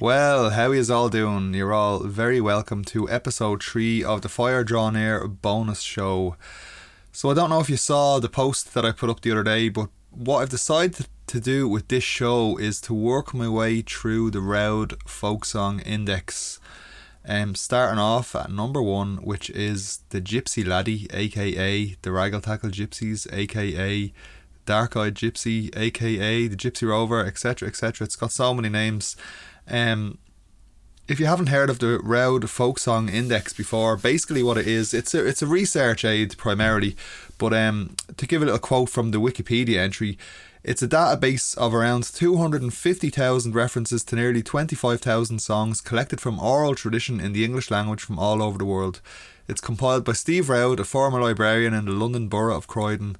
Well, how is all doing? You're all very welcome to episode 3 of the Fire Draw Air bonus show. So I don't know if you saw the post that I put up the other day, but what I've decided to do with this show is to work my way through the Roud Folk Song Index. Um, starting off at number one, which is the Gypsy Laddie, aka the Raggle Taggle Gypsies, aka Dark Eyed Gypsy, aka the Gypsy Rover, etc., etc. It's got so many names. Um, if you haven't heard of the Roud Folk Song Index before, basically what it is, it's a it's a research aid primarily, but um, to give a little quote from the Wikipedia entry, it's a database of around 250,000 references to nearly 25,000 songs collected from oral tradition in the English language from all over the world. It's compiled by Steve Roud, a former librarian in the London Borough of Croydon.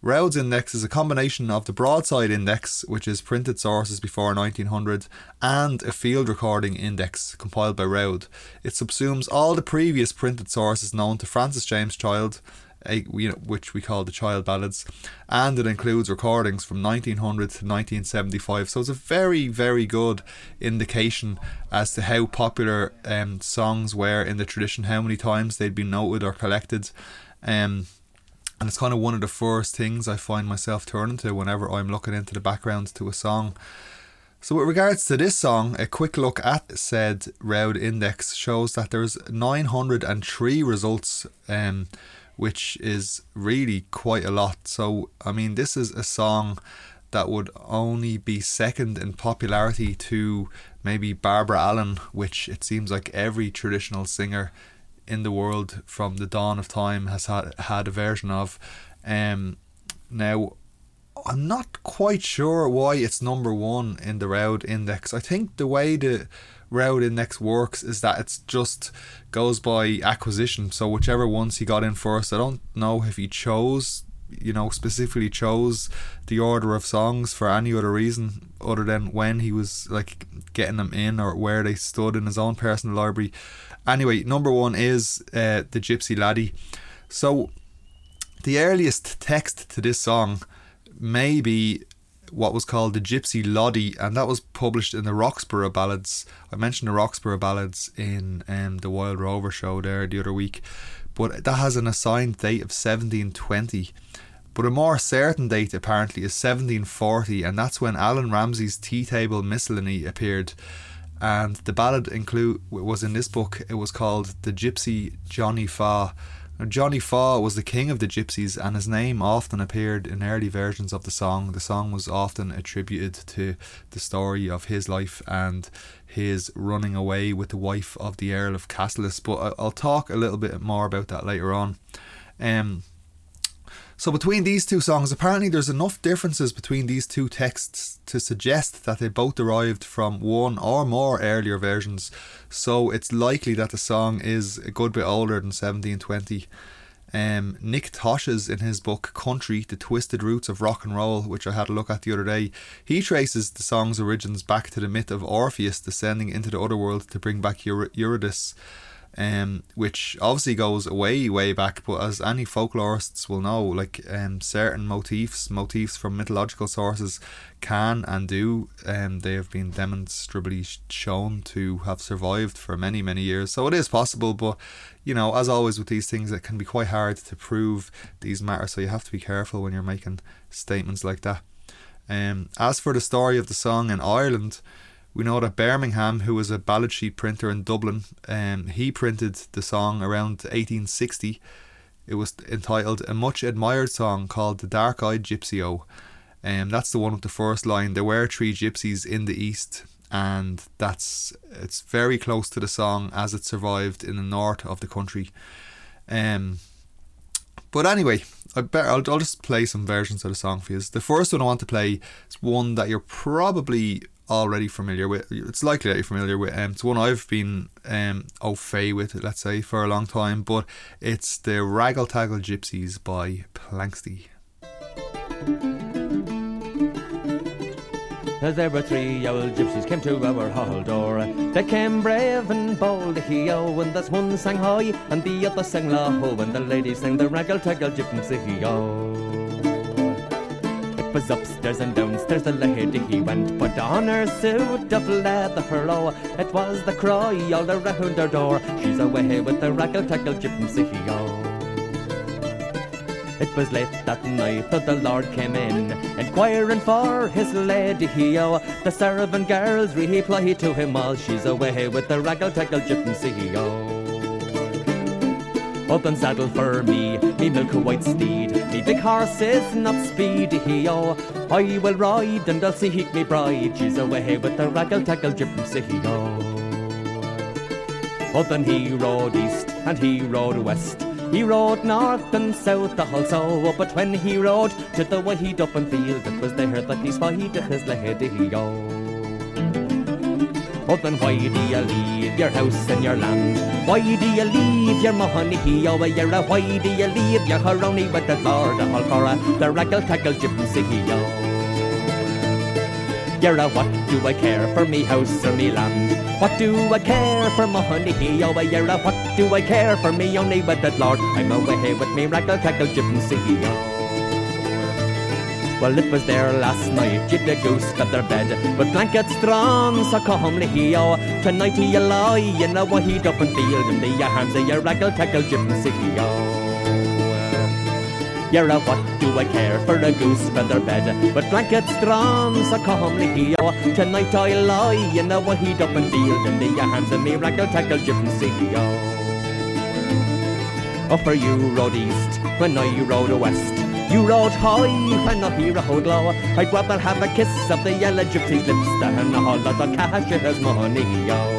Roud's index is a combination of the broadside index, which is printed sources before 1900, and a field recording index compiled by Roud. It subsumes all the previous printed sources known to Francis James Child, a, which we call the Child Ballads, and it includes recordings from 1900 to 1975. So it's a very, very good indication as to how popular um, songs were in the tradition, how many times they'd been noted or collected. Um, and it's kind of one of the first things I find myself turning to whenever I'm looking into the background to a song. So, with regards to this song, a quick look at said Roud index shows that there's 903 results, um, which is really quite a lot. So, I mean, this is a song that would only be second in popularity to maybe Barbara Allen, which it seems like every traditional singer in the world from the dawn of time has had had a version of. Um, now, I'm not quite sure why it's number one in the Roud Index. I think the way the Roud Index works is that it's just goes by acquisition. So whichever ones he got in first, I don't know if he chose, you know, specifically chose the order of songs for any other reason other than when he was like getting them in or where they stood in his own personal library. Anyway, number one is uh, the Gypsy Laddie. So, the earliest text to this song may be what was called the Gypsy Loddy, and that was published in the Roxburghe Ballads. I mentioned the Roxburghe Ballads in um, the Wild Rover show there the other week, but that has an assigned date of 1720. But a more certain date apparently is 1740, and that's when Allan Ramsay's Tea Table Miscellany appeared and the ballad include was in this book. It was called "The Gypsy Johnny Faw." Johnny Faw was the king of the gypsies, and his name often appeared in early versions of the song. The song was often attributed to the story of his life and his running away with the wife of the Earl of Cassilis. But I'll talk a little bit more about that later on. Um, so between these two songs, apparently there's enough differences between these two texts to suggest that they both derived from one or more earlier versions. So it's likely that the song is a good bit older than 1720. Um, Nick Tosches in his book Country: The Twisted Roots of Rock and Roll, which I had a look at the other day, he traces the song's origins back to the myth of Orpheus descending into the other world to bring back Eurydice um, which obviously goes way, way back. But as any folklorists will know, like um, certain motifs, motifs from mythological sources, can and do, um, they have been demonstrably shown to have survived for many, many years. So it is possible, but you know, as always with these things, it can be quite hard to prove these matters. So you have to be careful when you're making statements like that. Um, as for the story of the song in Ireland, we know that Birmingham, who was a ballad sheet printer in Dublin, um, he printed the song around 1860. It was entitled a much admired song called "The Dark Eyed Gypsy O." Um, that's the one with the first line. There were three gypsies in the east, and that's it's very close to the song as it survived in the north of the country. Um, but anyway, I better, I'll, I'll just play some versions of the song for you. The first one I want to play is one that you're probably already familiar with. It's likely that you're familiar with. Um, it's one I've been um, au fait with, let's say, for a long time. But it's the Raggle Taggle Gypsies by Planxty. There were three old gypsies came to our hall door. They came brave and bold, he-o, and this one sang high, and the other sang low, and the lady sang the raggle-taggle gypsy, he-o. Was upstairs and downstairs the lady he went, put on her suit of leather, oh, it was the cry all around her door. She's away with the raggle-taggle gypsy, he-o. It was late that night that the Lord came in, inquiring for his lady. Oh, the servant girls reply to him while she's away with the raggle-taggle gypsy. Oh. Up and saddle for me, me milk white steed. Me big horse is not speedy, oh. I will ride and I'll seek me bride. She's away with the raggle-taggle gypsy, oh. Oh, then he rode east and he rode west. He rode north and south also, but when he rode to the wide open field, it was there that he spied his lady go. Oh, then why do you leave your house and your land? Why do you leave your money? Oh, you're a why do you leave your horony with the Lord of Alcora, the raggle tackle gypsy? Oh. You're a what do I care for me house or me land? What do I care for my honey? Oh, you're a what do I care for me only with the Lord? I'm away with me raggle tackle gypsy. Well, it was there last night, you'd a goose got their bed with blankets drawn so calmly. Oh, tonight you lie in a wide open field in the arms of your raggle tackle gypsy. Oh. You're a what do I care for a goose feather bed With blankets drawn so calmly oh, Tonight I lie in a wide open field In the arms of me raggle-taggle gypsy oh. oh, for you rode east when I rode west you rode high when I rode low. I'd rather have a kiss of the yellow gypsy's lips than all of cash cashier's money. Oh.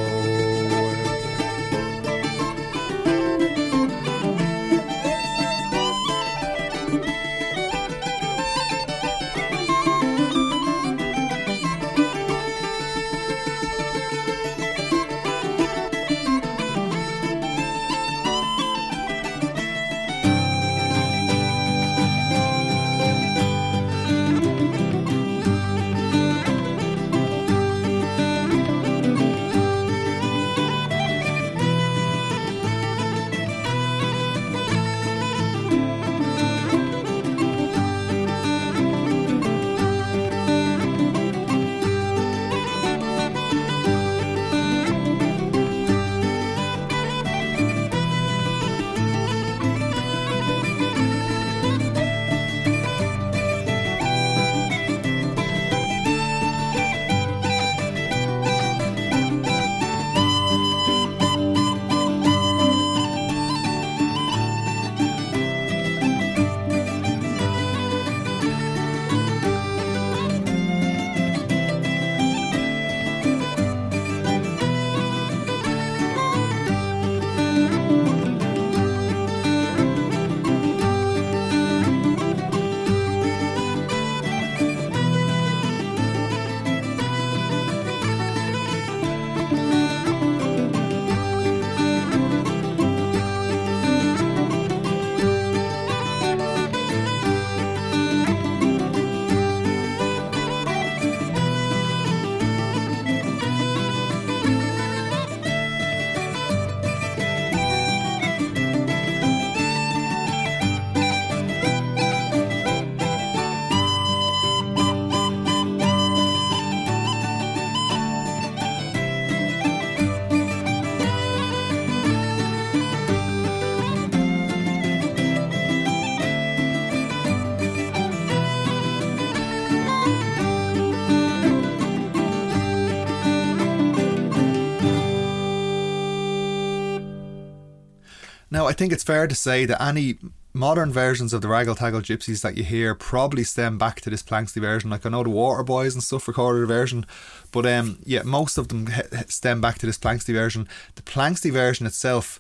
Think it's fair to say that any modern versions of the Raggle Taggle Gypsies that you hear probably stem back to this Planxty version. Like I know the Waterboys and stuff recorded a version, but um, yeah, most of them stem back to this Planxty version. The Planxty version itself,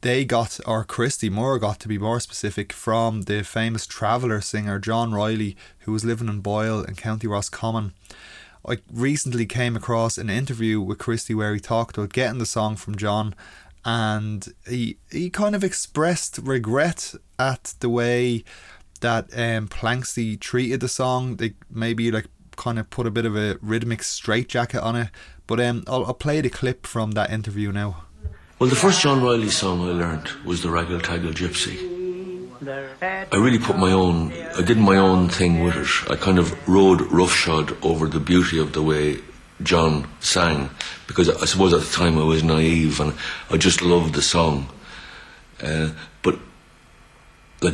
they got, or Christy Moore got to be more specific, from the famous traveller singer John Reilly, who was living in Boyle in County Roscommon. I recently came across an interview with Christy where he talked about getting the song from John and he he kind of expressed regret at the way that um, Planxty treated the song. They maybe like kind of put a bit of a rhythmic straitjacket on it. But um, I'll, I'll play the clip from that interview now. Well, the first John Reilly song I learned was the Raggle Taggle Gypsy. I really put my own, I did my own thing with it. I kind of rode roughshod over the beauty of the way John sang because I suppose at the time I was naive and I just loved the song. Uh, but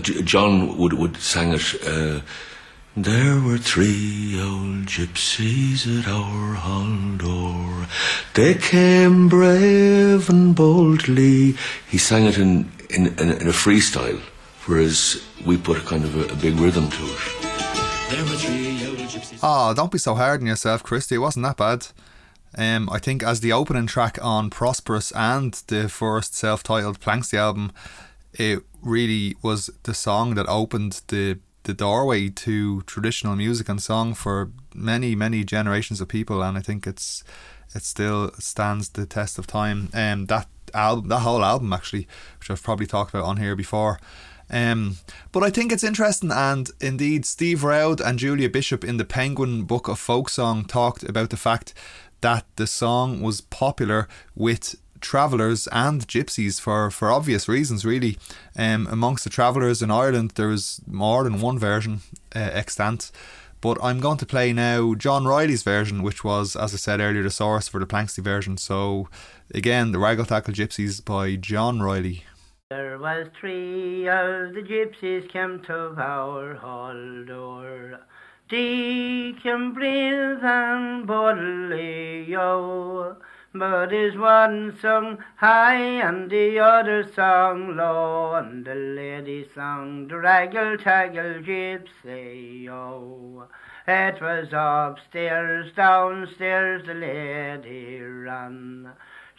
John would would sang it. Uh, there were three old gypsies at our hall door. They came brave and boldly. He sang it in, in, in, in a freestyle, whereas we put a kind of a, a big rhythm to it. Oh, don't be so hard on yourself, Christy. It wasn't that bad. Um, I think as the opening track on Prosperous and the first self-titled Planxty album, it really was the song that opened the the doorway to traditional music and song for many many generations of people and I think it's it still stands the test of time and um, that album that whole album actually which I've probably talked about on here before um, but I think it's interesting, and indeed, Steve Roud and Julia Bishop in the Penguin Book of Folk Song talked about the fact that the song was popular with travellers and gypsies for, for obvious reasons, really. Um, amongst the travellers in Ireland, there was more than one version uh, extant. But I'm going to play now John Reilly's version, which was, as I said earlier, the source for the Planxty version. So, again, the Raggle Taggle Gypsies by John Riley. There was three of the gypsies came to our hall door. Deacon Brith and Bodley, yo. But is one sung high and the other sung low, and the lady sung draggle taggle gypsy oh. It was upstairs, downstairs the lady ran.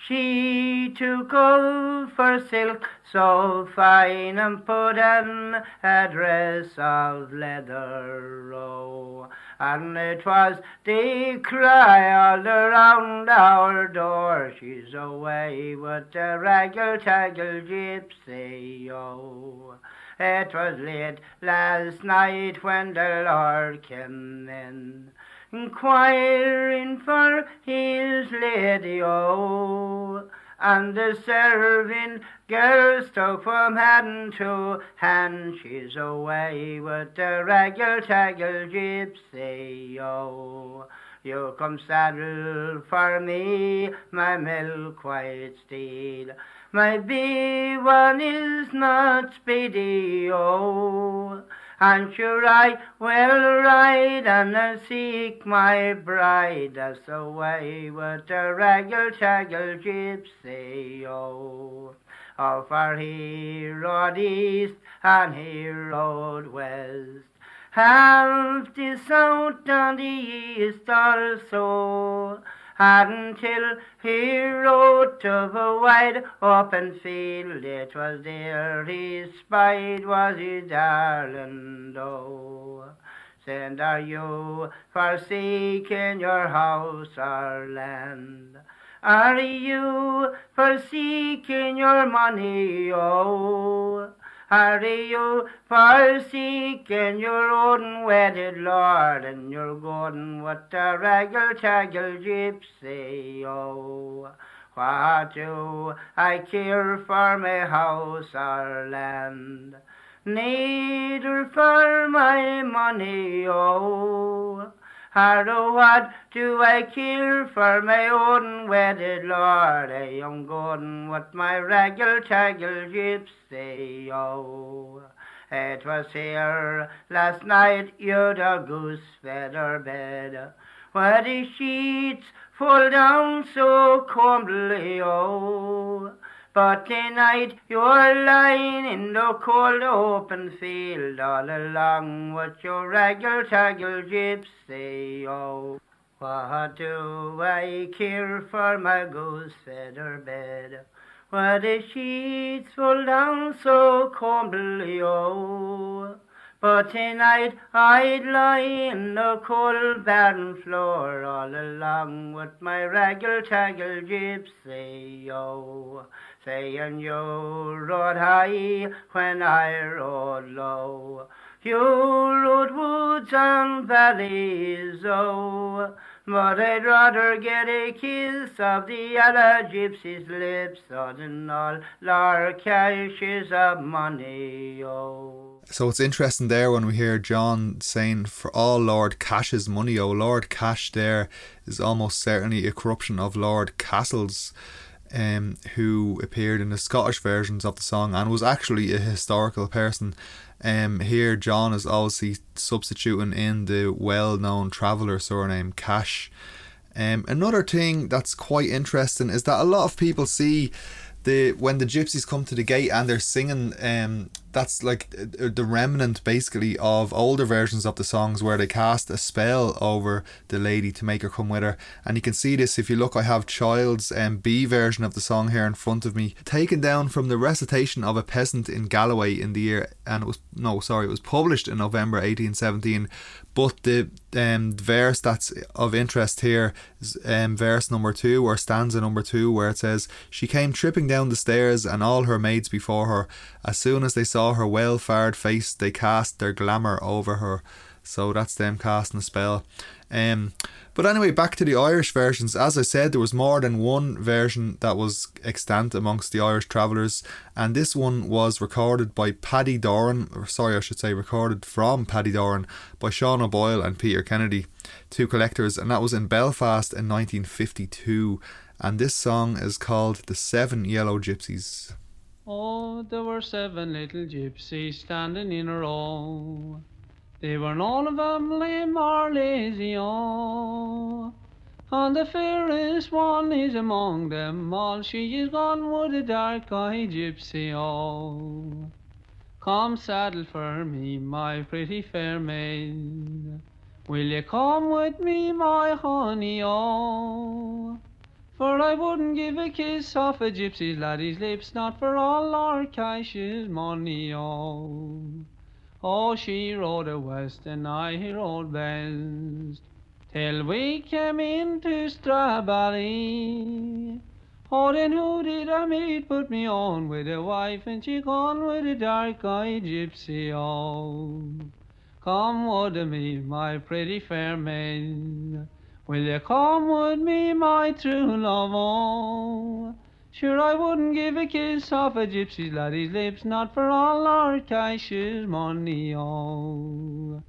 She took gold for silk so fine and put on a dress of leather, oh, and it was the cry all around our door, she's away with the raggle taggle gypsy, oh. It was late last night when the Lord came in inquiring for his lady, oh. And the serving girls took from hand to hand, she's away with the raggle taggle gypsy, oh. You come saddle for me, my milk white steed. My bee one is not speedy, oh. And sure I will ride and I'll seek my bride as away with the raggle taggle gypsy, oh. Oh, for he rode east and he rode west. Half the south and the east also until he rode to the wide open field. It was there he spied was his darling doe. Send are you forsaking your house or land? Are you forsaking your money, oh? Are you forsaken your own wedded lord, and you're going with a raggle taggle gypsy, oh? What do I care for my house or land? Neither for my money, oh. How what do I care for my own wedded lord? I am going with my raggle taggle gypsy, oh. It was here last night you'd a goose feather bed, where the sheets fall down so comely, oh. But tonight you're lying in the cold open field all along with your raggle taggle gypsy, oh. What do I care for my goose feather bed? Where the sheets fall down so comely, oh. But tonight I'd lie in the cold barn floor all along with my raggle taggle gypsy, oh saying you rode high when I rode low. You rode woods and valleys, oh, but I'd rather get a kiss of the yellow gypsy's lips than all our caches of money, oh. So it's interesting there when we hear John saying, For all Lord Cash's money, oh, Lord Cash there is almost certainly a corruption of Lord Castle's. Um, who appeared in the Scottish versions of the song and was actually a historical person. Um, here, John is obviously substituting in the well known traveller surname Cash. Um, another thing that's quite interesting is that a lot of people see the when the gypsies come to the gate and they're singing um that's like the remnant basically of older versions of the songs where they cast a spell over the lady to make her come with her. And you can see this if you look I have Child's um, B version of the song here in front of me taken down from the recitation of a peasant in Galloway in the year and it was no sorry it was published in November 1817 but the um, verse that's of interest here is um, verse number two or stanza number two where it says she came tripping down the stairs and all her maids before her. As soon as they saw her well fired face they cast their glamour over her so that's them casting a spell um, but anyway, back to the Irish versions. As I said, there was more than one version that was extant amongst the Irish travellers, and this one was recorded by Paddy Doran, or sorry, I should say, recorded from Paddy Doran by Sean O'Boyle and Peter Kennedy, two collectors, and that was in Belfast in 1952. And this song is called The Seven Yellow Gypsies. Oh, there were seven little gypsies standing in a row. They were none of them lame or lazy, oh. And the fairest one is among them all. She is gone with a dark-eyed gypsy, oh. Come saddle for me, my pretty fair maid. Will you come with me, my honey, oh? For I wouldn't give a kiss off a gypsy laddie's lips, not for all our cash's money, oh. Oh, she rode a west and I rode west till we came into Strawberry. Oh, then who did I meet put me on with a wife and she gone with a dark-eyed gypsy, oh. Come with me, my pretty fair maid. Will you come with me, my true love, oh? Sure I wouldn't give a kiss off a gypsy laddie's lips, not for all our cash's money, oh.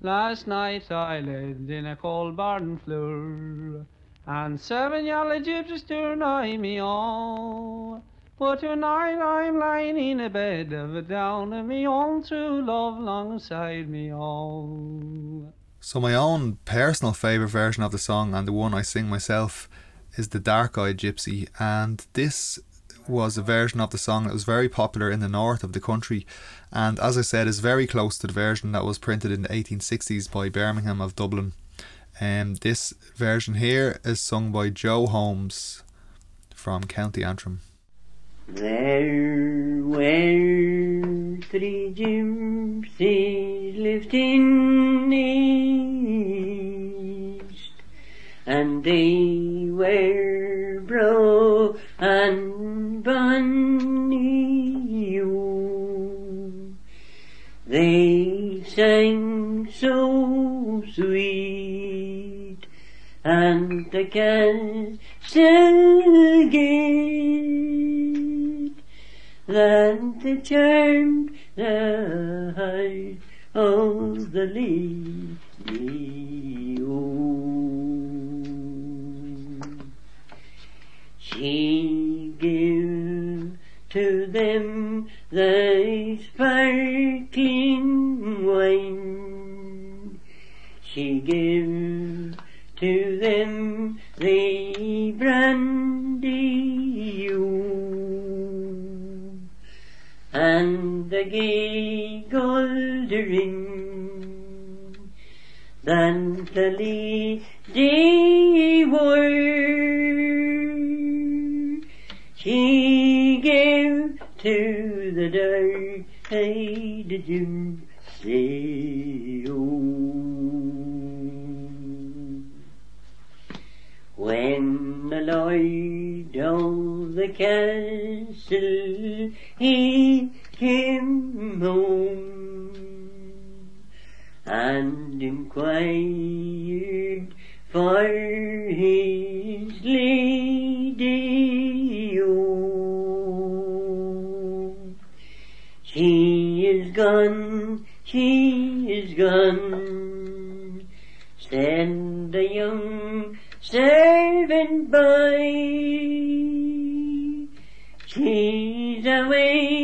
Last night I lived in a cold barn floor, and seven yellow gypsies to annoy me, oh. But tonight I'm lying in a bed of a down, and me own true love alongside me, oh. So my own personal favourite version of the song, and the one I sing myself, is the Dark Eyed Gypsy, and this was a version of the song that was very popular in the north of the country, and as I said, is very close to the version that was printed in the 1860s by Birmingham of Dublin. And um, this version here is sung by Joe Holmes from County Antrim. There were three gypsies lived in east, and they were bro and bunny. They sang so sweet, and the cat still gate that the charmed the height of the lady. She gave to them the sparkling wine. She gave to them the brandy the gay gold ring that the lady wore. She gave to the dark-eyed gypsy. When the lord of the castle he came home, and inquired for his lady. Oh, she is gone, she is gone. Send the young servant by. She's away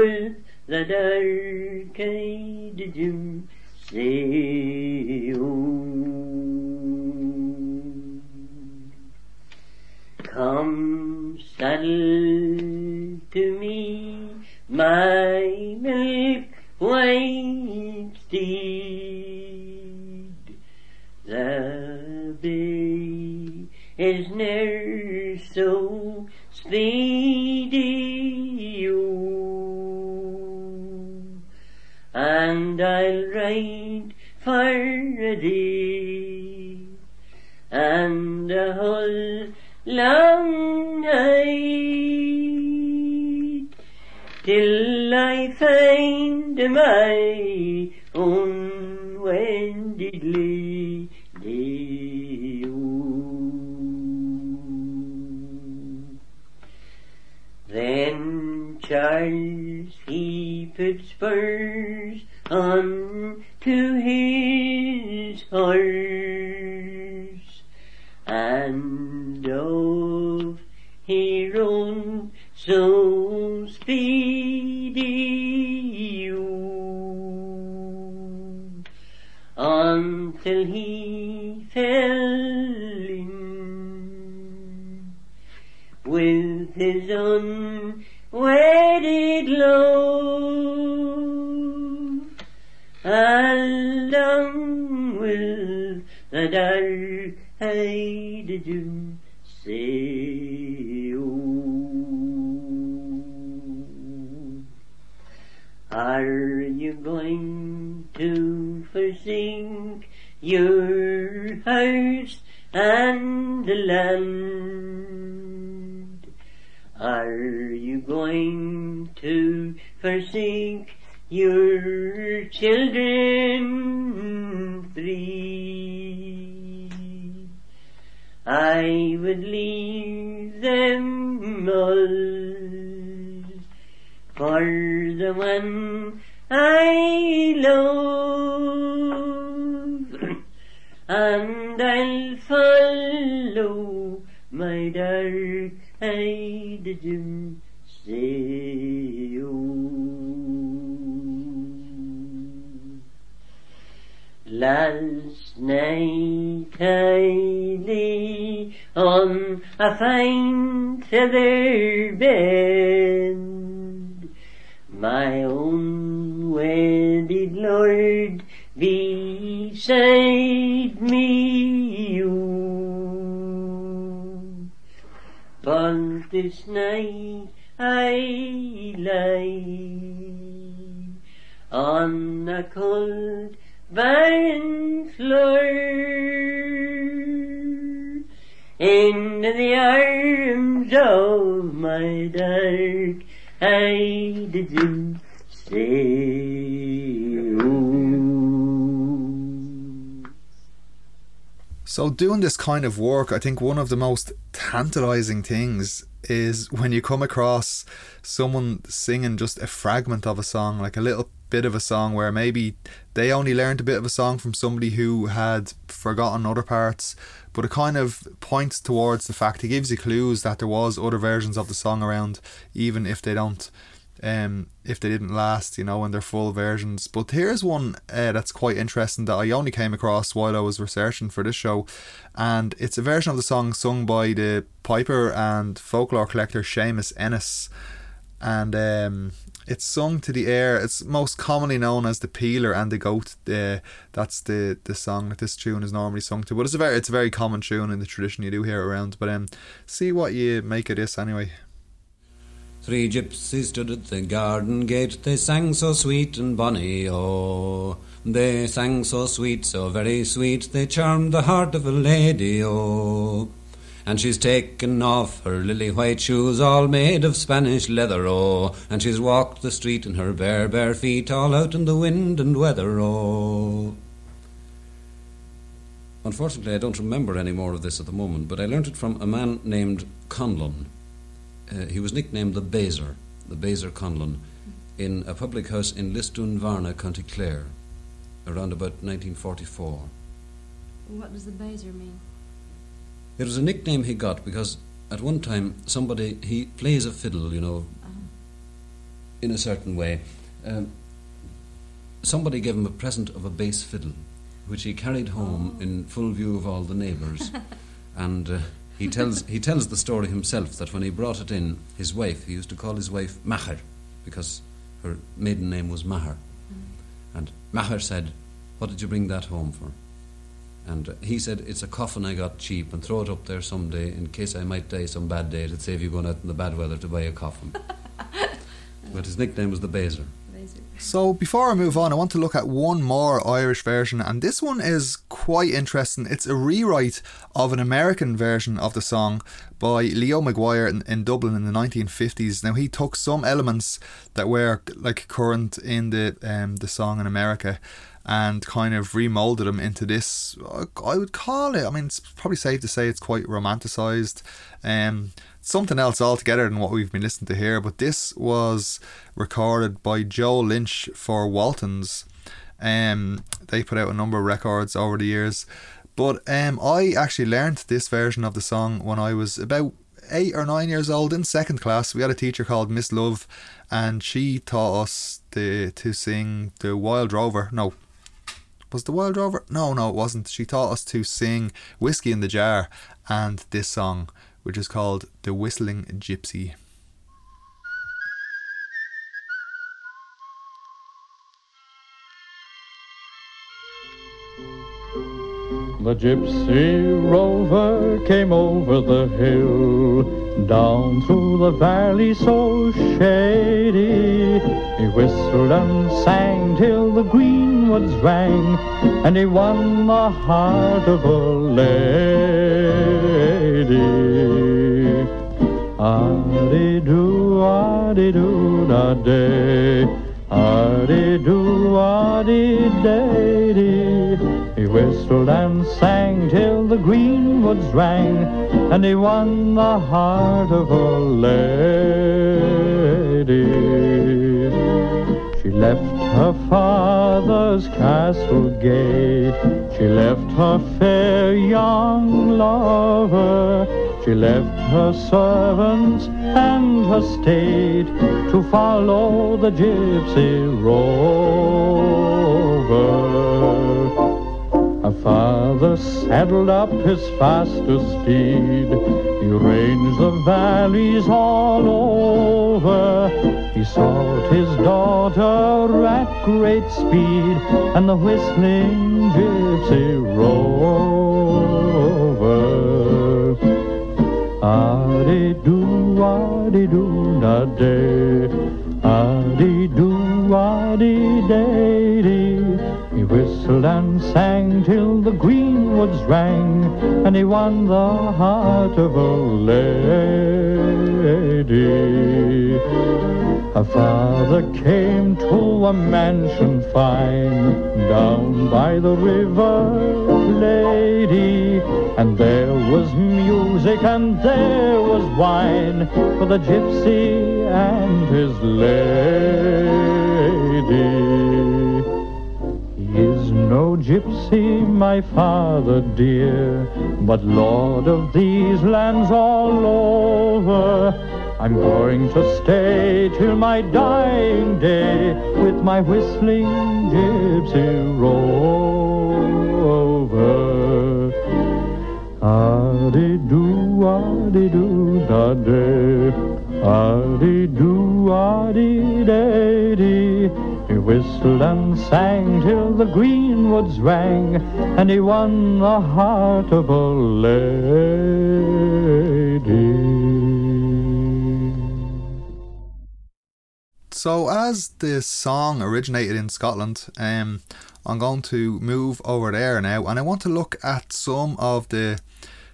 with the dark-eyed Jim Come saddle to me my milk white steed. The bay is ne'er so speedy, and I'll ride for a day and a whole long night till I find my own wended lady. Then Charles he put spurs on to his horse, and off he rode so speedy oh, until he fell in with his unwedded love, dark-eyed June say, oh, are you going to forsake your house and the land? Are you going to forsake your children three? I would leave them all for the one I love, and I'll follow my dark-eyed Jim say, Last night I lay on a fine feather bed, my own wedded lord beside me. oh. But this night I lie on a cold barren floor. Into the arms of my dark-eyed Jim say, So, doing this kind of work, I think one of the most tantalizing things is when you come across someone singing just a fragment of a song, like a little bit of a song where maybe they only learned a bit of a song from somebody who had forgotten other parts, but it kind of points towards the fact it gives you clues that there was other versions of the song around, even if they don't um, if they didn't last, you know, in their full versions. But here's one uh, that's quite interesting that I only came across while I was researching for this show, and it's a version of the song sung by the piper and folklore collector Seamus Ennis, and um, it's sung to the air. It's most commonly known as the Peeler and the Goat. Uh, that's the the song that this tune is normally sung to. But it's a very it's a very common tune in the tradition you do hear around. But um, see what you make of this anyway. Three gypsies stood at the garden gate, they sang so sweet and bonny, oh. They sang so sweet, so very sweet, they charmed the heart of a lady, oh. And she's taken off her lily white shoes, all made of Spanish leather, oh. And she's walked the street in her bare, bare feet, all out in the wind and weather, oh. unfortunately, I don't remember any more of this at the moment, but I learnt it from a man named Conlon. Uh, he was nicknamed the Baser, the Baser Conlon, in a public house in Lisdoonvarna, County Clare, around about 1944. What does the baser mean? It was a nickname he got because at one time somebody he plays a fiddle, you know, in a certain way. Um, somebody gave him a present of a bass fiddle, which he carried home in full view of all the neighbours, and. Uh, he tells he tells the story himself that when he brought it in, his wife he used to call his wife Maher, because her maiden name was Maher, and Maher said, "What did you bring that home for?" And uh, he said, It's a coffin I got cheap and throw it up there someday in case I might die some bad day. It'd save you going out in the bad weather to buy a coffin. but his nickname was the Baser. Baser. So before I move on, I want to look at one more Irish version, and this one is quite interesting. It's a rewrite of an American version of the song by Leo Maguire in, in Dublin in the 1950s. Now he took some elements that were like current in the um, the song in America and kind of remolded them into this. I would call it. I mean, it's probably safe to say it's quite romanticized. Um, something else altogether than what we've been listening to here. But this was recorded by Joe Lynch for Waltons. Um, they put out a number of records over the years. But um, I actually learned this version of the song when I was about eight or nine years old in second class. We had a teacher called Miss Love, and she taught us the to sing the Wild Rover. No, was the Wild Rover? No, no, it wasn't. She taught us to sing Whiskey in the Jar and this song, which is called The Whistling Gypsy. The gypsy rover came over the hill, down through the valley so shady. He whistled and sang till the greenwoods rang, and he won the heart of a lady. Ah-dee-doo, ah-dee-doo, da-day. Ah-dee-doo, ah-dee-day-dee. Whistled and sang till the greenwoods rang, and he won the heart of a lady. She left her father's castle gate, she left her fair young lover, she left her servants and her state to follow the gypsy rover. Her father saddled up his fastest steed. He ranged the valleys all over. He sought his daughter at great speed, and the whistling gypsy rover. Ah-dee-doo, ah-dee-doo, da-day. Ah-dee-doo, ah-dee-day-dee. Whistled and sang till the greenwoods rang, and he won the heart of a lady. Her father came to a mansion fine down by the river, lady, and there was music and there was wine for the gypsy and his lady. No gypsy, my father dear, but lord of these lands all over. I'm going to stay till my dying day with my whistling gypsy rover. Ah-dee-doo, ah-dee-doo, da-day. Ah-dee-doo, ah-dee-day-dee. He whistled and sang till the greenwoods rang, and he won the heart of a lady. So, as this song originated in Scotland, um, I'm going to move over there now, and I want to look at some of the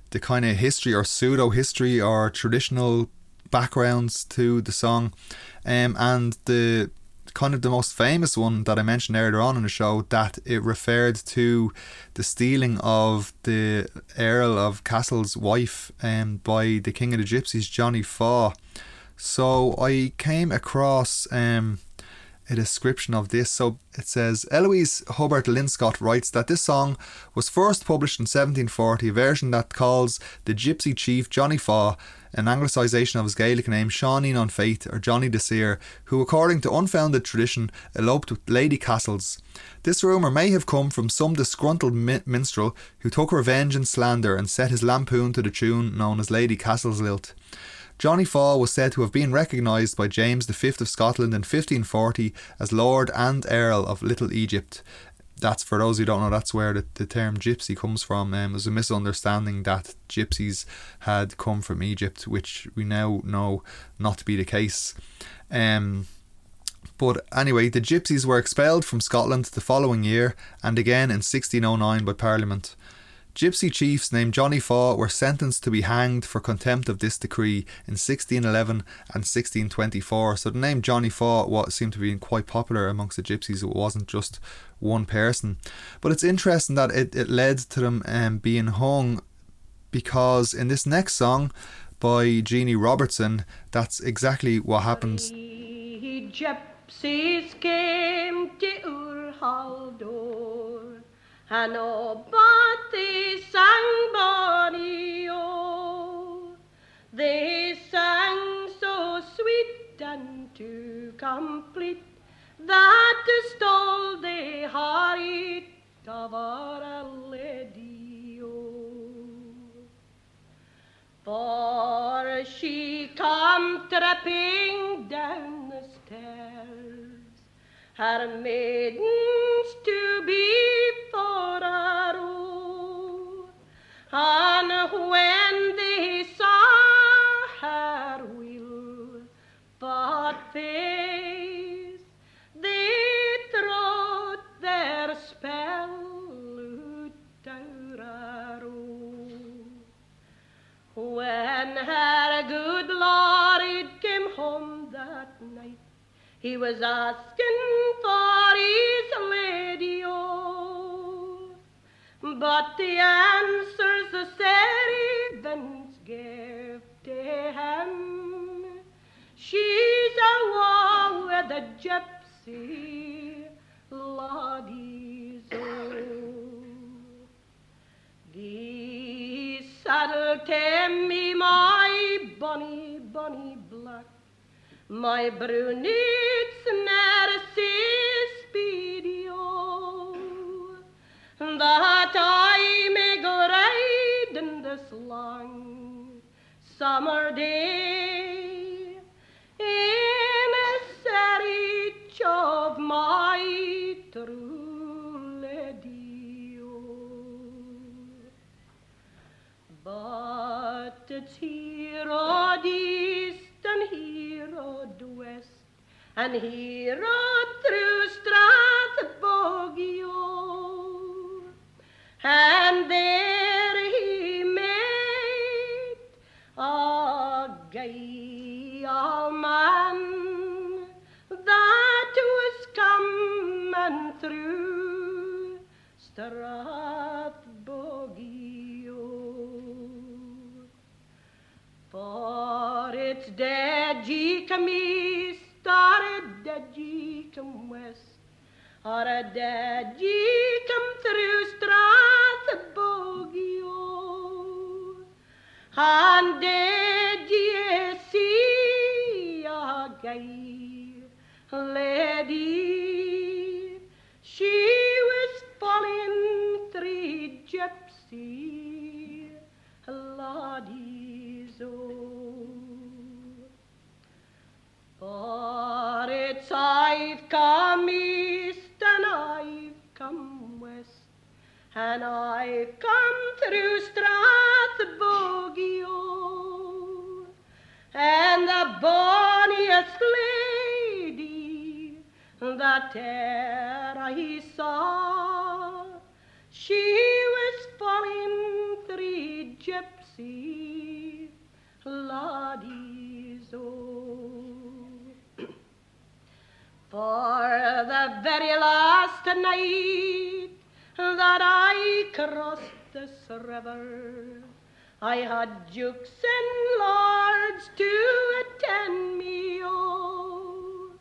the kind of history or pseudo history or traditional backgrounds to the song, um, and the kind of the most famous one that I mentioned earlier on in the show that it referred to the stealing of the Earl of Castle's wife um, by the King of the Gypsies, Johnny Faw. So I came across um, a description of this. So it says Eloise Hubbard Linscott writes that this song was first published in 1740, a version that calls the gypsy chief Johnny Faw, an anglicisation of his Gaelic name Seaneen on Faith or Johnny Desir, who, according to unfounded tradition, eloped with Lady Castles. This rumour may have come from some disgruntled min- minstrel who took revenge in slander and set his lampoon to the tune known as Lady Castles Lilt. Johnny Faw was said to have been recognised by James V of Scotland in 1540 as Lord and Earl of Little Egypt. That's for those who don't know. That's where the, the term gypsy comes from. Um, there's a misunderstanding that gypsies had come from Egypt, which we now know not to be the case. Um, but anyway, the gypsies were expelled from Scotland the following year and again in 1609 by Parliament. Gypsy chiefs named Johnny Faw were sentenced to be hanged for contempt of this decree in 1611 and 1624. So the name Johnny Faw what seemed to be quite popular amongst the gypsies. It wasn't just one person. But it's interesting that it, it led to them um, being hung because in this next song by Jeannie Robertson, that's exactly what happens. Gypsies came to Urhaldor, and they sang. They sang so sweet and too complete that they stole the heart of our lady. For she come tripping down the stairs, her maidens to be her own. And when er he was asking for his lady, oh. But the answers the servants gave to him, she's a with a gypsy ladies, oh. The saddle to me, my bonny black, my brunette's mercy speedy, oh, that I may go riding this long summer day in a search of my true lady, oh. But it's here on the east here west and he rode through Strathbogie, and there come east, a come west, or a come through Strathbogie, oh. And did ye see a gay come east and I've come west, and I've come through Strathbogie, and the bonniest lady that e'er I saw, she was falling three gypsy ladies, oh. For the very last night that I crossed this river, I had dukes and lords to attend me, oh.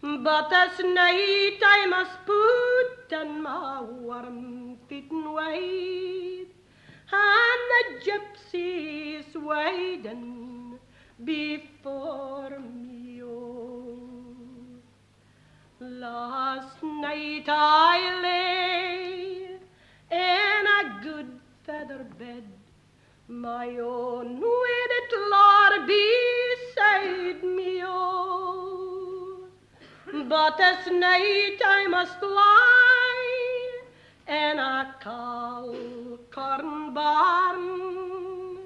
But this night I must put on my warm feet and wait, and the gypsies waiting before me, Last night I lay in a good feather bed, my own wedded lord beside me, oh. But this night I must lie in a cow corn barn,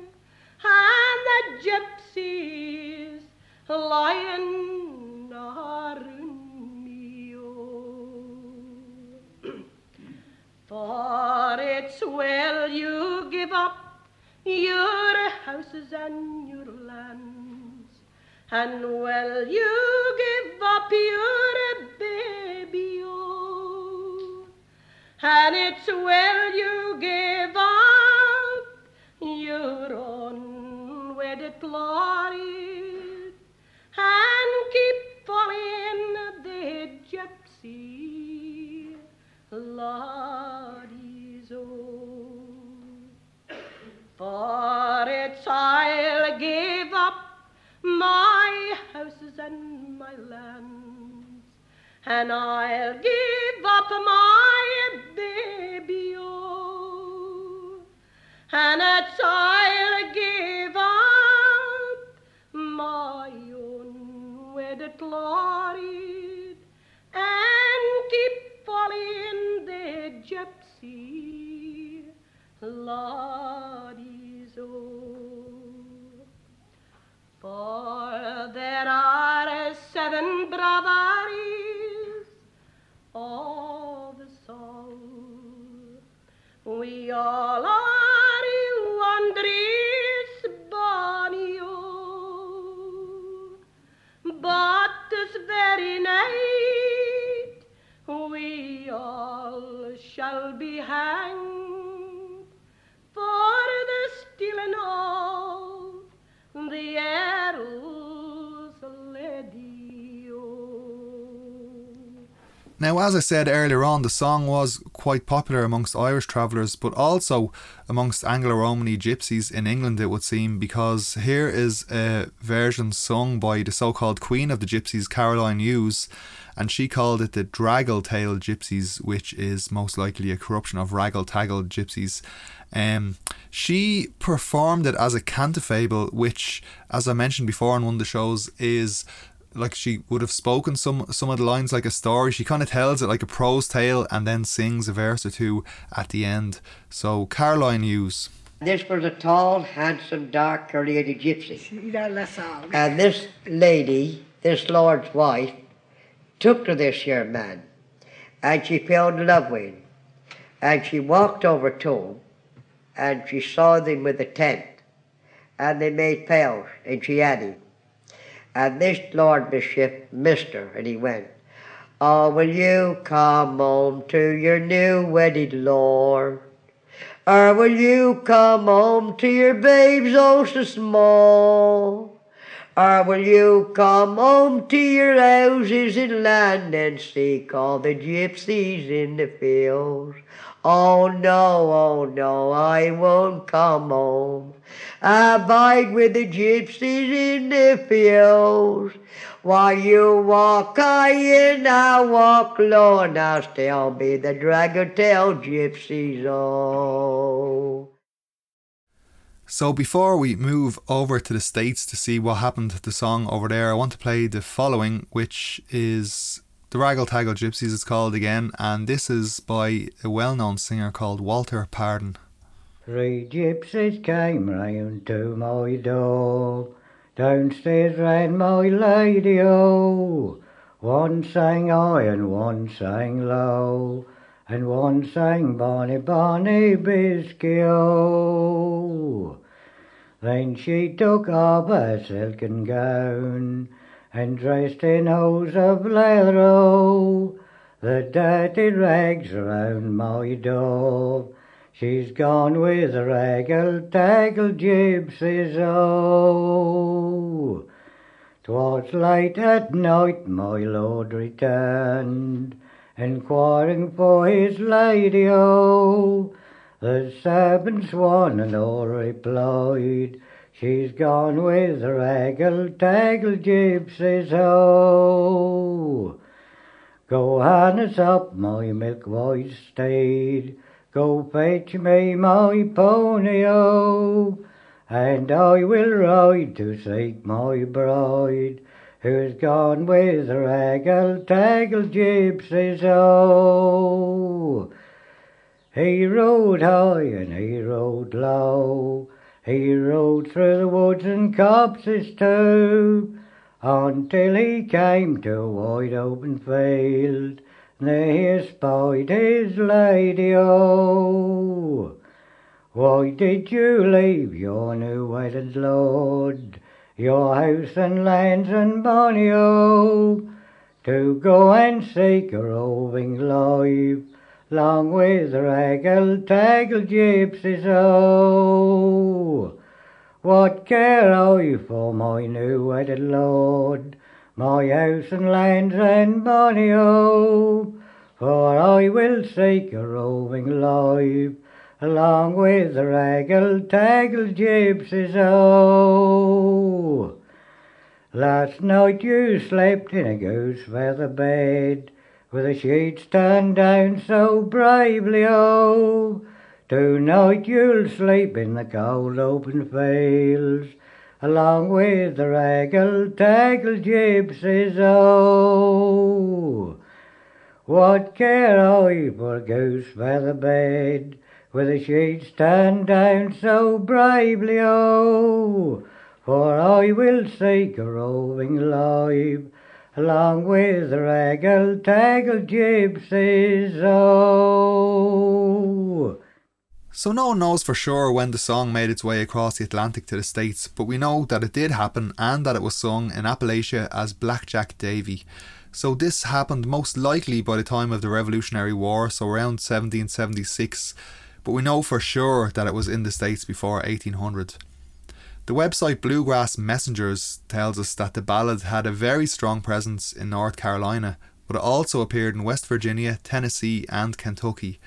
and the gypsies lying For it's well you give up your houses and your lands, and well you give up your baby, oh. And it's well you give up your own unwedded glory and keep following the gypsy ladies, oh. For it's I'll give up my houses and my lands, and I'll give up my baby, oh. And it's I'll give up my own wedded glory gypsy ladies, oh. For there are seven brothers as I said earlier on, the song was quite popular amongst Irish travellers, but also amongst Anglo Romany gypsies in England, it would seem, because here is a version sung by the so called Queen of the Gypsies, Caroline Hughes, and she called it the Draggle Tail Gypsies, which is most likely a corruption of Raggle Taggle Gypsies. Um, she performed it as a cante-fable, which, as I mentioned before on one of the shows, is like she would have spoken some some of the lines like a story. She kind of tells it like a prose tale and then sings a verse or two at the end. So Caroline Hughes. This was a tall, handsome, dark, curly-headed gypsy. And this lady, this lord's wife, took to this here man, and she fell in love with him. And she walked over to him, and she saw them with a tent, and they made pals, and she had him. And this Lord Bishop missed her, and he went, Oh, will you come home to your new wedded lord? Or will you come home to your babes oh so small? Or will you come home to your houses in land and seek all the gypsies in the fields? Oh no, oh no, I won't come home. Abide with the gypsies in the fields. While you walk high and I walk and I'll still be the draggle tail gypsies, oh. So before we move over to the States to see what happened to the song over there, I want to play the following, which is the Raggle Taggle Gypsies, it's called again, and this is by a well known singer called Walter Pardon. Three gypsies came round to my door. Downstairs ran my lady, oh. One sang high and one sang low, and one sang Bonnie, Bonnie Biscay, oh. Then she took off her silken gown, and dressed in hose of leather, the dirty rags round my door. She's gone with the raggle taggle gypsies, oh. 'Twas late at night my lord returned, inquiring for his lady, oh. The servants one and all replied, She's gone with the raggle taggle gypsies, oh. Go harness up my milk white steed, go fetch me my pony, oh, and I will ride to seek my bride, who's gone with the raggle taggle gypsies, oh. He rode high and he rode low, he rode through the woods and copses too, until he came to a wide open field. There he spied his lady, oh. Why did you leave your new wedded lord, your house and lands and bonny, oh, to go and seek a roving life? Long with the raggle taggle gypsies, oh. What care I for my new wedded lord, my house and lands and money, oh. For I will seek a roving life, along with the raggle taggle gypsies, oh. Last night you slept in a goose feather bed, with the sheets turned down so bravely, oh. Tonight you'll sleep in the cold open fields, along with the raggle taggle gypsies, oh. What care I for goose feather bed, with the sheets turned down so bravely, oh. For I will seek a roving life, along with the raggle taggle gypsies, oh. So no one knows for sure when the song made its way across the Atlantic to the States, but we know that it did happen and that it was sung in Appalachia as Blackjack Davy. So this happened most likely by the time of the Revolutionary War, so around 1776, but we know for sure that it was in the States before 1800. The website Bluegrass Messengers tells us that the ballad had a very strong presence in North Carolina, but it also appeared in West Virginia, Tennessee, and Kentucky.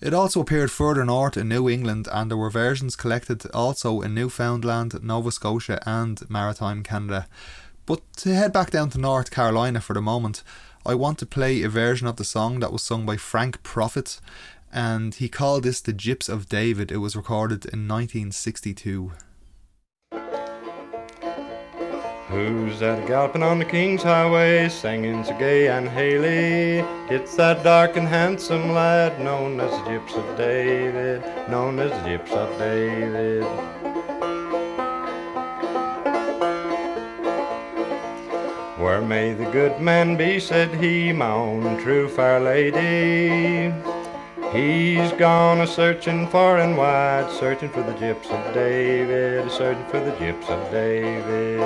It also appeared further north in New England, and there were versions collected also in Newfoundland, Nova Scotia, and Maritime Canada. But to head back down to North Carolina for the moment, I want to play a version of the song that was sung by Frank Proffitt, and he called this the Gyps of David. It was recorded in 1962. Who's that galloping on the King's Highway, singing so gay and haily? It's that dark and handsome lad known as the Gyps of David, known as the Gyps of David. Where may the good man be, said he, my own true fair lady? He's gone a searching far and wide, searching for the gyps of David, searching for the gyps of David.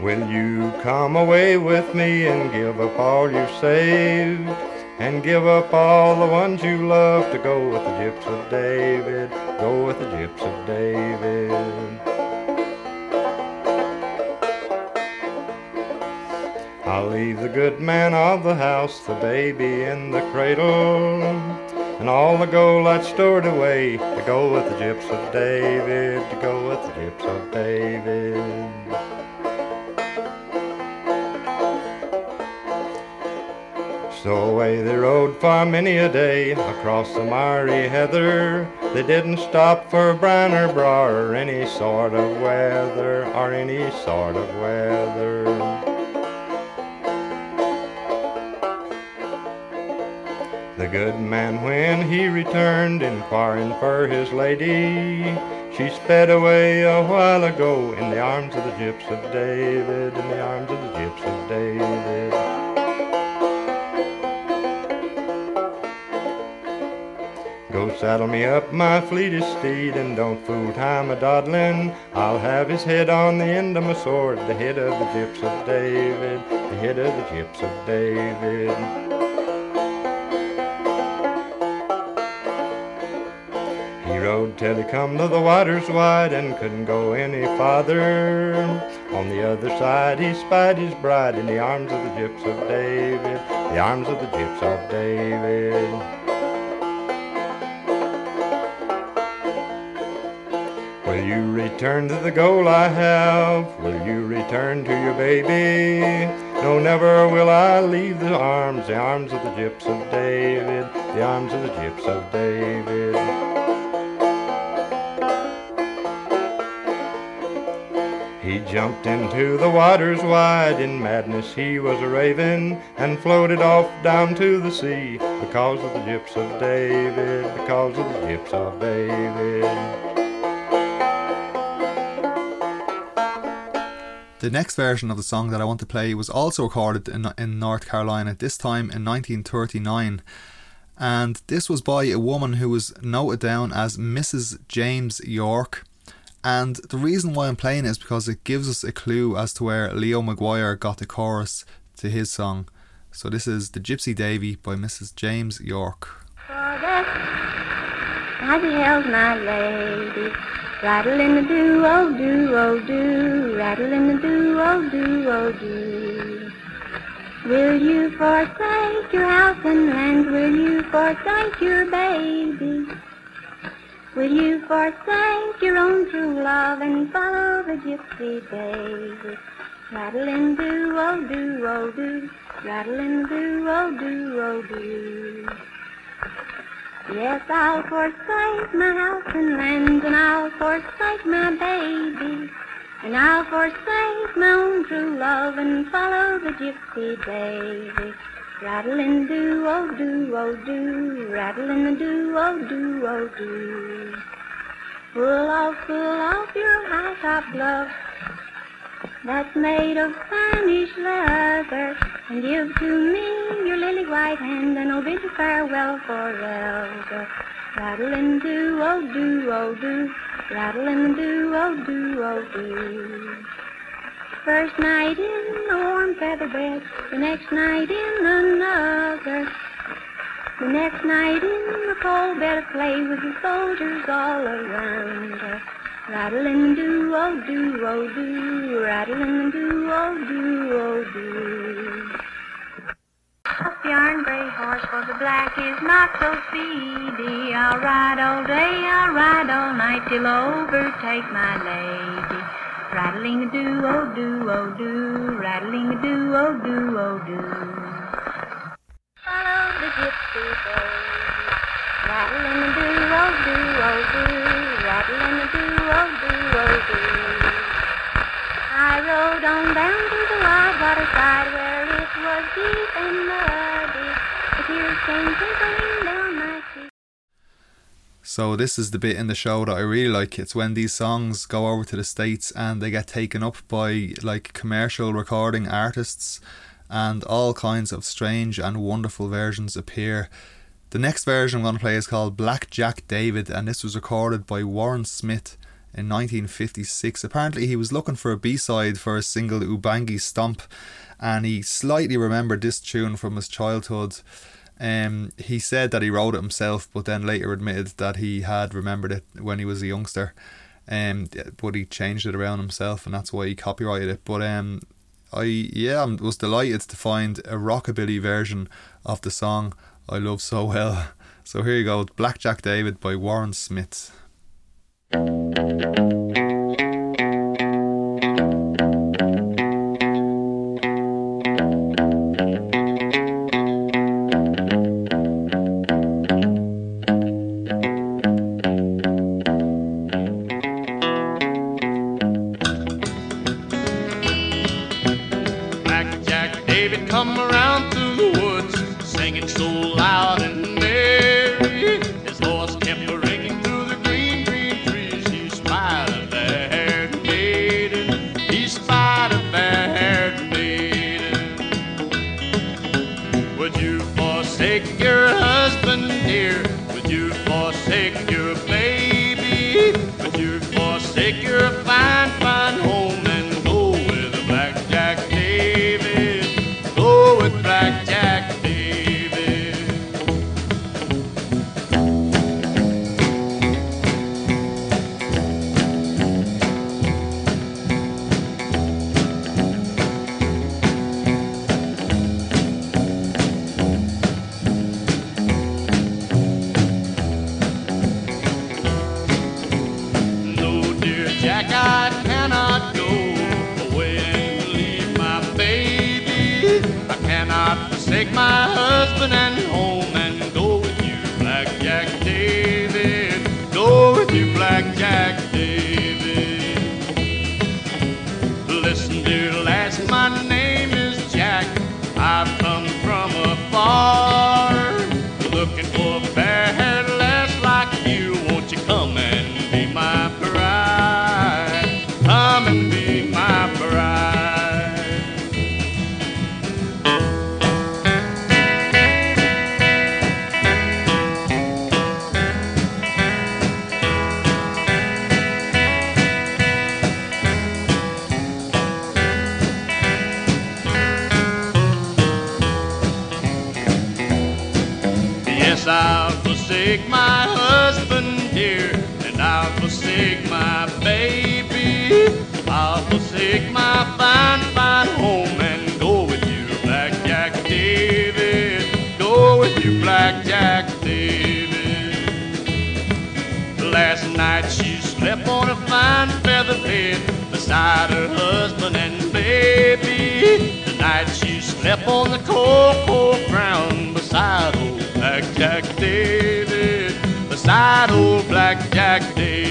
Will you come away with me and give up all you've saved? And give up all the ones you love to go with the gyps of David, go with the gyps of David. I'll leave the good man of the house, the baby in the cradle, and all the gold I'd stored away to go with the gyps of David, to go with the gyps of David. So away they rode for many a day across the miry heather. They didn't stop for bran or bra or any sort of weather, or any sort of weather. Good man, when he returned, inquiring for his lady, she sped away a while ago in the arms of the gyps of David, in the arms of the gyps of David. Go saddle me up my fleetest steed and don't fool time a dawdling. I'll have his head on the end of my sword, the head of the gyps of David, the head of the gyps of David. Rode till he come to the waters wide and couldn't go any farther. On the other side he spied his bride in the arms of the gyps of David, the arms of the gyps of David. Will you return to the goal I have? Will you return to your baby? No, never will I leave the arms, the arms of the gyps of David, the arms of the gyps of David. He jumped into the waters wide, in madness he was a raven, and floated off down to the sea, because of the gyps of David, because of the gyps of David. The next version of the song that I want to play was also recorded in, in North Carolina, this time in 1939. And this was by a woman who was noted down as Mrs. James York. And the reason why I'm playing it is because it gives us a clue as to where Leo Maguire got the chorus to his song. So this is The Gypsy Davy by Mrs. James York. The hell's my lady? Rattle in the do oh do oh do, rattle in the do oh do oh do. Will you forsake your house and land? Will you forsake your baby? Will you forsake your own true love and follow the gypsy baby? Rattle and do oh do oh do, rattle and do oh do oh do. Yes, I'll forsake my house and land, and I'll forsake my baby, and I'll forsake my own true love and follow the gypsy baby. Rattle and do, oh do, oh do, rattle and do, oh do, oh do. Pull off, pull off your high top glove that's made of Spanish leather, and give to me your lily white hand, and I'll bid you farewell forever. Rattle and do, oh do, oh do, rattle and do, oh do, oh do. First night in a warm feather bed, the next night in another. The next night in the cold bed of clay with the soldiers all around her. Rattle and do, oh do, oh do, rattle and do, oh do, oh do. Up yarn gray horse, for the black is not so speedy. I'll ride all day, I'll ride all night till I overtake my lady. Rattling a do, oh do, oh do, rattling a do, oh do, oh do. Follow the gypsy baby. Rattling a do, oh do, oh do, rattling a do, oh do, oh do. I rode on down to the wide water side where it was deep and muddy. The tears came cheeks. So this is the bit in the show that I really like. It's when these songs go over to the states and they get taken up by like commercial recording artists and all kinds of strange and wonderful versions appear. The next version I'm going to play is called Black Jack David and this was recorded by Warren Smith in 1956. Apparently he was looking for a B-side for a single Ubangi Stomp and he slightly remembered this tune from his childhood. Um, he said that he wrote it himself, but then later admitted that he had remembered it when he was a youngster. Um, but he changed it around himself, and that's why he copyrighted it. But um, I yeah, I was delighted to find a rockabilly version of the song I love so well. So here you go, Black Jack David by Warren Smith. David come around through the woods, singing so loud and forsake my husband dear, and I'll forsake my baby. I'll forsake my fine, fine home and go with you, Black Jack David. Go with you, Black Jack David. Last night she slept on a fine feather bed beside her husband and baby. Tonight she slept on the cold, cold ground beside Black Jack David. Beside old Black Jack David.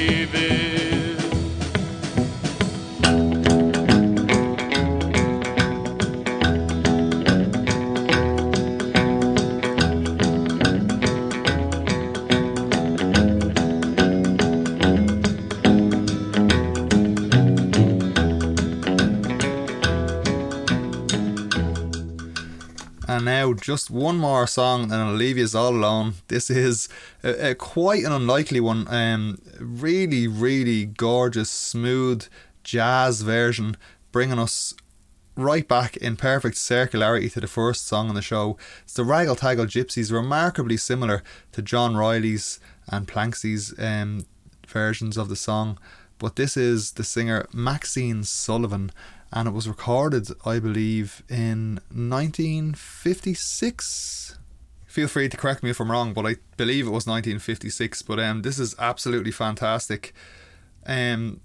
Just one more song, and I'll leave you all alone. This is a, a quite an unlikely one. Um, really, really gorgeous, smooth jazz version, bringing us right back in perfect circularity to the first song on the show. It's the Raggle Taggle Gypsies, remarkably similar to John Reilly's and Planxty's um, versions of the song. But this is the singer Maxine Sullivan, and it was recorded, I believe, in 1956. Feel free to correct me if I'm wrong, but I believe it was 1956. But um, this is absolutely fantastic. Um,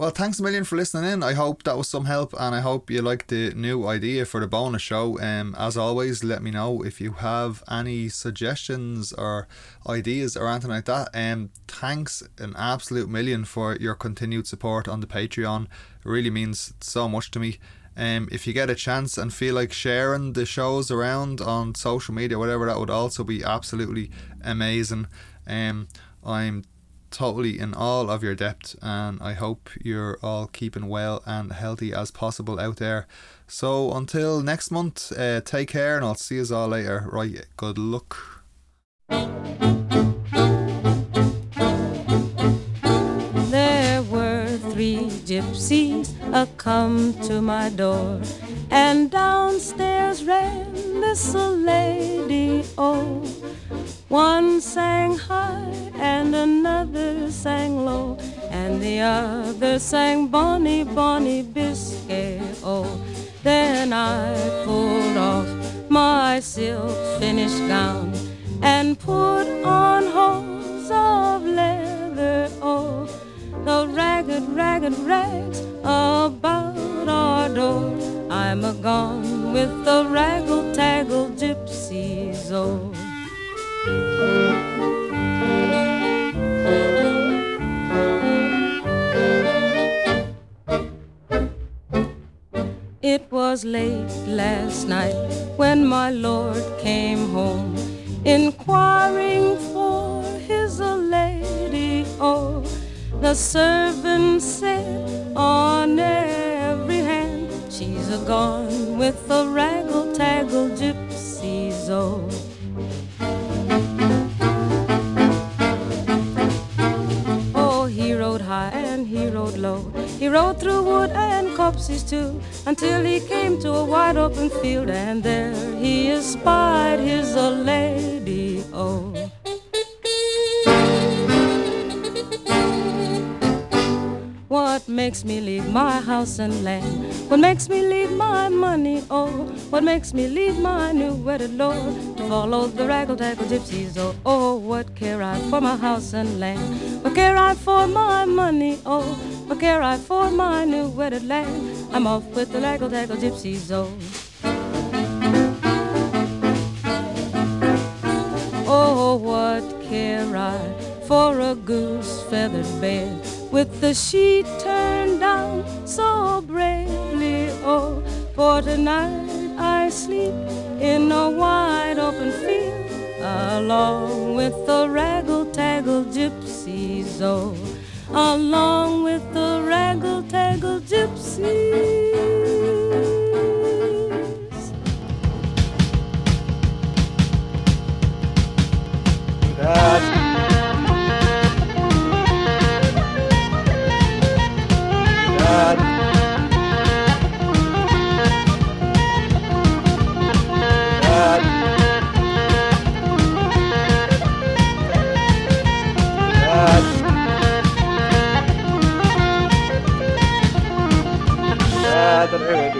well, thanks a million for listening in. I hope that was some help, and I hope you liked the new idea for the bonus show. Um, as always, let me know if you have any suggestions or ideas or anything like that. Um, thanks an absolute million for your continued support on the Patreon. It really means so much to me. Um, if you get a chance and feel like sharing the shows around on social media, whatever, that would also be absolutely amazing. Um, I'm totally in all of your depth and I hope you're all keeping well and healthy as possible out there. So until next month, uh, take care and I'll see you all later. Right, good luck. There were three gypsies a come to my door, and downstairs ran this lady. Oh, one sang high and another sang low, and the other sang Bonnie, Bonnie Biscay. Oh, then I pulled off my silk finished gown and put on hose of leather. Oh, the ragged, ragged rags about our door. I'm a gone with the raggle taggle gypsies. Oh. It was late last night when my lord came home, inquiring for his lady. Oh, the servant said on every hand, she's a gone with the raggle taggle gypsies. Oh. Oh, he rode high and he rode low. He rode through wood and copses too, until he came to a wide open field, and there he espied his a lady. Oh. Makes me leave my house and land? What makes me leave my money? Oh, what makes me leave my new wedded lord to follow the raggle taggle gypsies? Oh, oh, what care I for my house and land? What care I for my money? Oh, what care I for my new wedded land? I'm off with the raggle taggle gypsies. Oh. Oh, what care I for a goose feathered bed with the sheet turned down so bravely. Oh, for tonight I sleep in a wide open field along with the raggle-taggle gypsies. Oh, along with the raggle-taggle gypsies. God. Gracias.